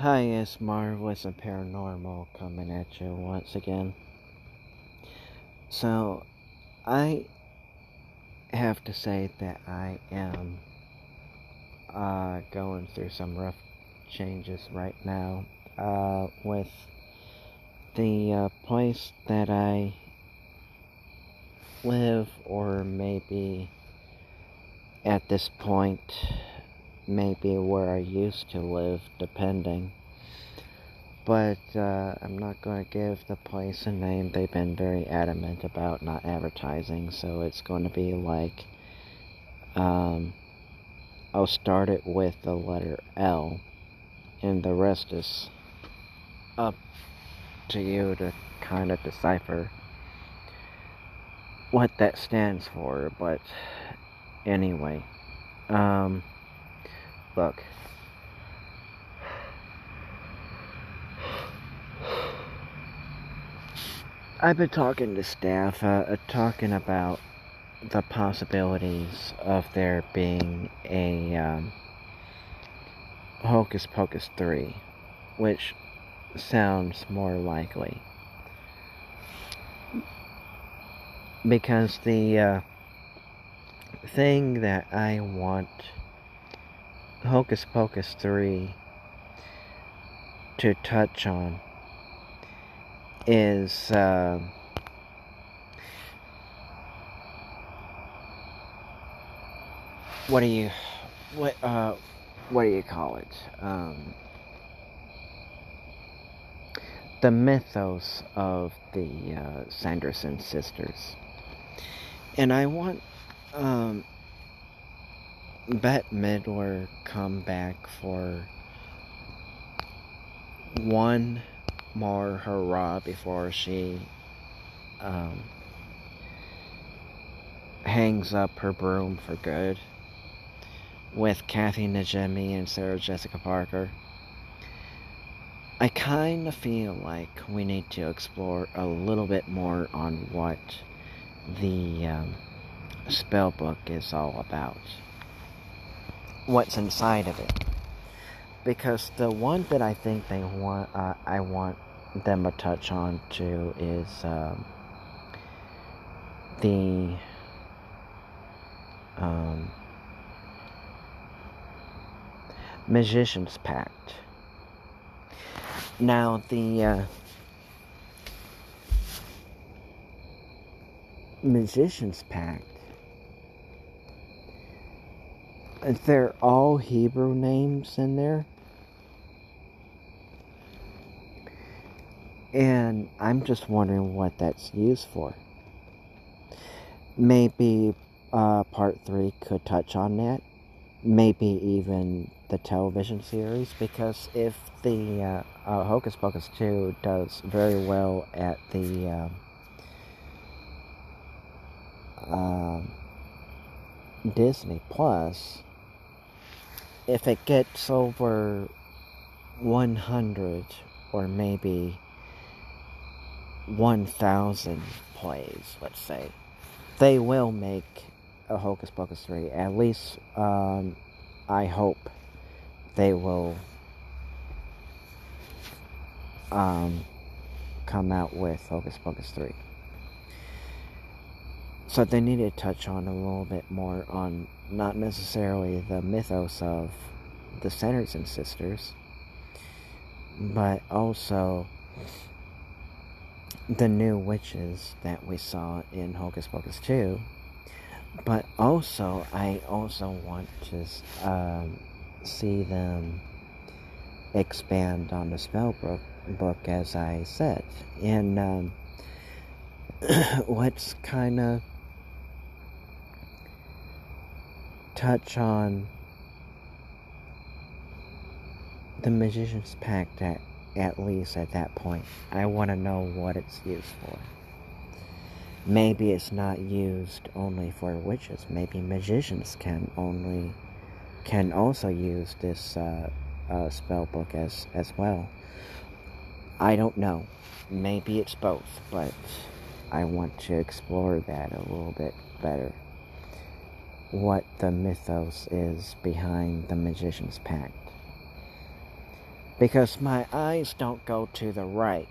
Hi, it's Marvelous and Paranormal coming at you once again. So, I have to say that I am uh, going through some rough changes right now uh, with the uh, place that I live, or maybe at this point maybe where I used to live, depending. But uh, I'm not going to give the place a name. They've been very adamant about not advertising, so it's going to be like um, I'll start it with the letter L, and the rest is up to you to kind of decipher what that stands for. But anyway, um, Look. I've been talking to staff, uh, uh, talking about the possibilities of there being a um, Hocus Pocus 3, which sounds more likely. Because the uh, thing that I want Hocus Pocus 3 to touch on is uh, what do you what uh what do you call it? Um, the mythos of the uh, Sanderson sisters. And I want um, Bette Midler come back for one more hurrah before she um, hangs up her broom for good with Kathy Najimy and Sarah Jessica Parker. I kind of feel like we need to explore a little bit more on what the um, spell book is all about what's inside of it. Because the one that I think they want, uh, I want them to touch on too is um, the um, Magician's Pact. Now, the uh, Magician's Pact they're all Hebrew names in there. And I'm just wondering what that's used for. Maybe uh, part three could touch on that. Maybe even the television series, because if the uh, uh, Hocus Pocus 2 does very well at the uh, Disney Plus, if it gets over 100 or maybe 1000 plays, let's say, they will make a Hocus Pocus 3. At least, um, I hope they will um, come out with Hocus Pocus 3. So they need to touch on a little bit more on not necessarily the mythos of the Sanderson sisters, but also the new witches that we saw in Hocus Pocus 2. But also, I also want to um, see them expand on the spell book, book as I said. And um, what's kind of touch on the Magician's Pact at, at least at that point. I want to know what it's used for. Maybe it's not used only for witches. Maybe magicians can only can also use this uh, uh, spell book as as well. I don't know. Maybe it's both, but I want to explore that a little bit better what the mythos is behind the Magician's Pact. because my eyes don't go to the right.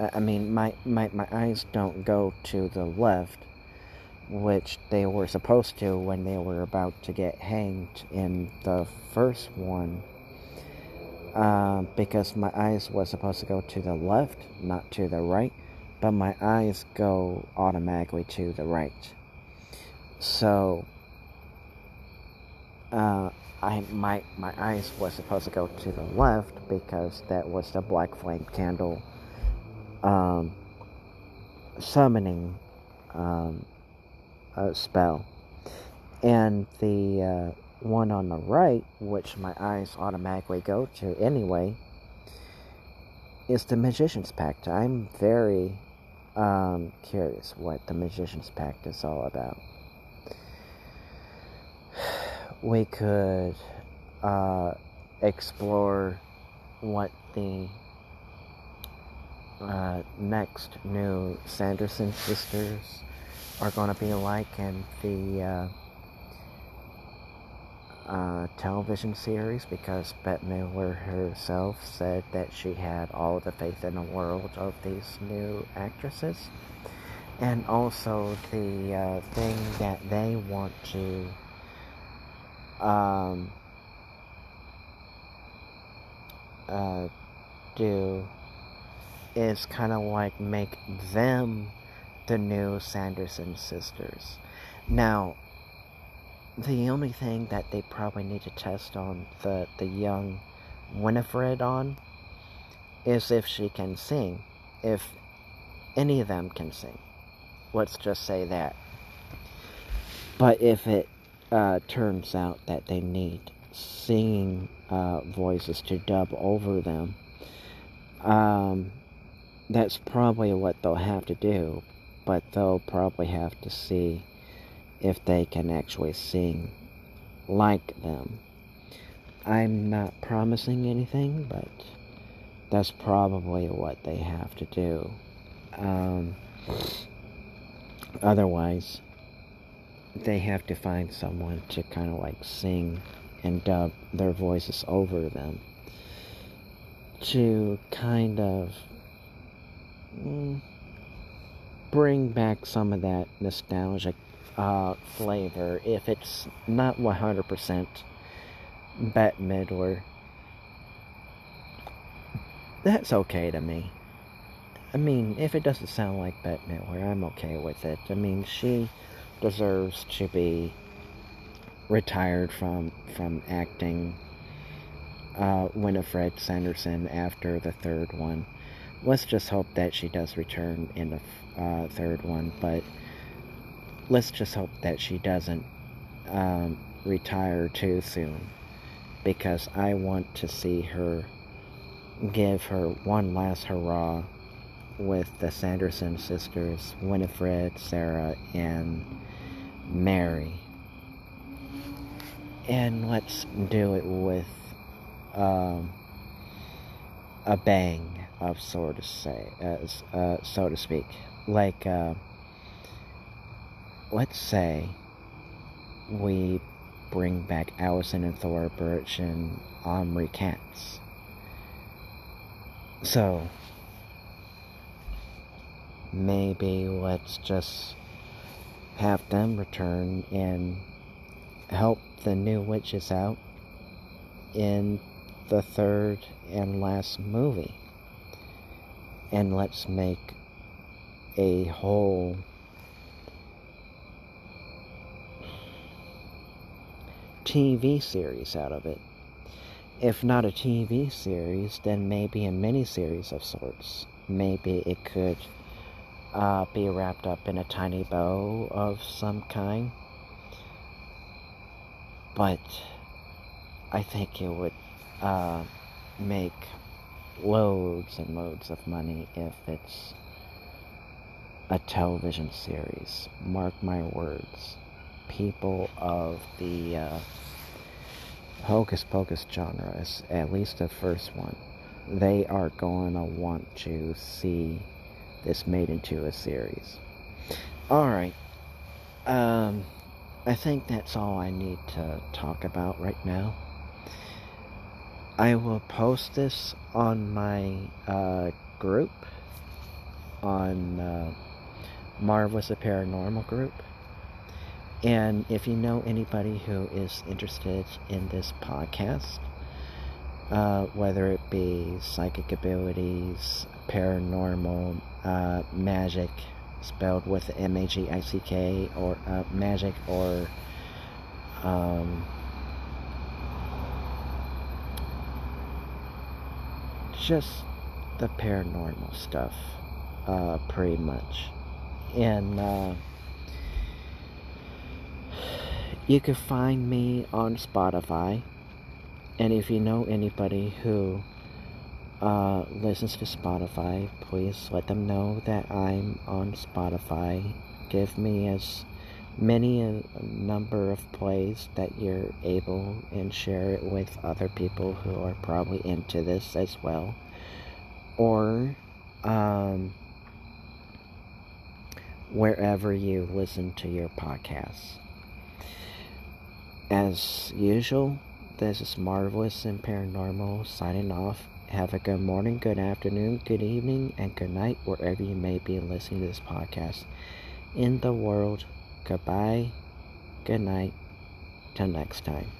I mean, my, my, my eyes don't go to the left, which they were supposed to when they were about to get hanged in the first one. Uh, because my eyes were supposed to go to the left, not to the right, but my eyes go automatically to the right. So, uh, I my my eyes was supposed to go to the left because that was the black flame candle um, summoning um, spell, and the uh, one on the right, which my eyes automatically go to anyway, is the Magician's Pact. I'm very um, curious what the Magician's Pact is all about we could uh, explore what the uh, next new Sanderson sisters are going to be like in the uh, uh, television series because Bette Midler herself said that she had all the faith in the world of these new actresses. And also the uh, thing that they want to um, uh, do is kind of like make them the new Sanderson sisters. Now, the only thing that they probably need to test on the, the young Winifred on is if she can sing. If any of them can sing. Let's just say that. But if it uh, turns out that they need singing uh, voices to dub over them, um, that's probably what they'll have to do, but they'll probably have to see if they can actually sing like them. I'm not promising anything, but that's probably what they have to do. Um, otherwise, they have to find someone to kind of like sing and dub their voices over them to kind of mm, bring back some of that nostalgic uh, flavor if it's not 100% Bette Midler. That's okay to me. I mean, if it doesn't sound like Bette Midler, I'm okay with it. I mean, she deserves to be retired from from acting uh, Winifred Sanderson after the third one. Let's just hope that she does return in the uh, third one, but let's just hope that she doesn't um, retire too soon because I want to see her give her one last hurrah with the Sanderson sisters, Winifred, Sarah, and Mary. And let's do it with um, a bang of so to say, uh, uh, so to speak. Like, uh, let's say we bring back Allison and Thora Birch and Omri Katz. So, maybe let's just have them return and help the new witches out in the third and last movie. And let's make a whole TV series out of it. If not a TV series, then maybe a mini series of sorts. Maybe it could uh, be wrapped up in a tiny bow of some kind. But I think it would uh, make loads and loads of money if it's a television series. Mark my words. People of the uh, hocus pocus genre, at least the first one, they are going to want to see this made into a series. Alright. Um, I think that's all I need to talk about right now. I will post this on my uh, group on uh, Marvelous a Paranormal group. And if you know anybody who is interested in this podcast, uh, whether it be psychic abilities, paranormal, uh, magic, spelled with M A G I C K, or uh, magic, or um, just the paranormal stuff, uh, pretty much. And uh, you can find me on Spotify. And if you know anybody who uh, listens to Spotify, please let them know that I'm on Spotify. Give me as many a, a number of plays that you're able and share it with other people who are probably into this as well. Or um, wherever you listen to your podcasts. As usual, this is Marvelous and Paranormal signing off. Have a good morning, good afternoon, good evening, and good night wherever you may be listening to this podcast in the world. Goodbye, good night, till next time.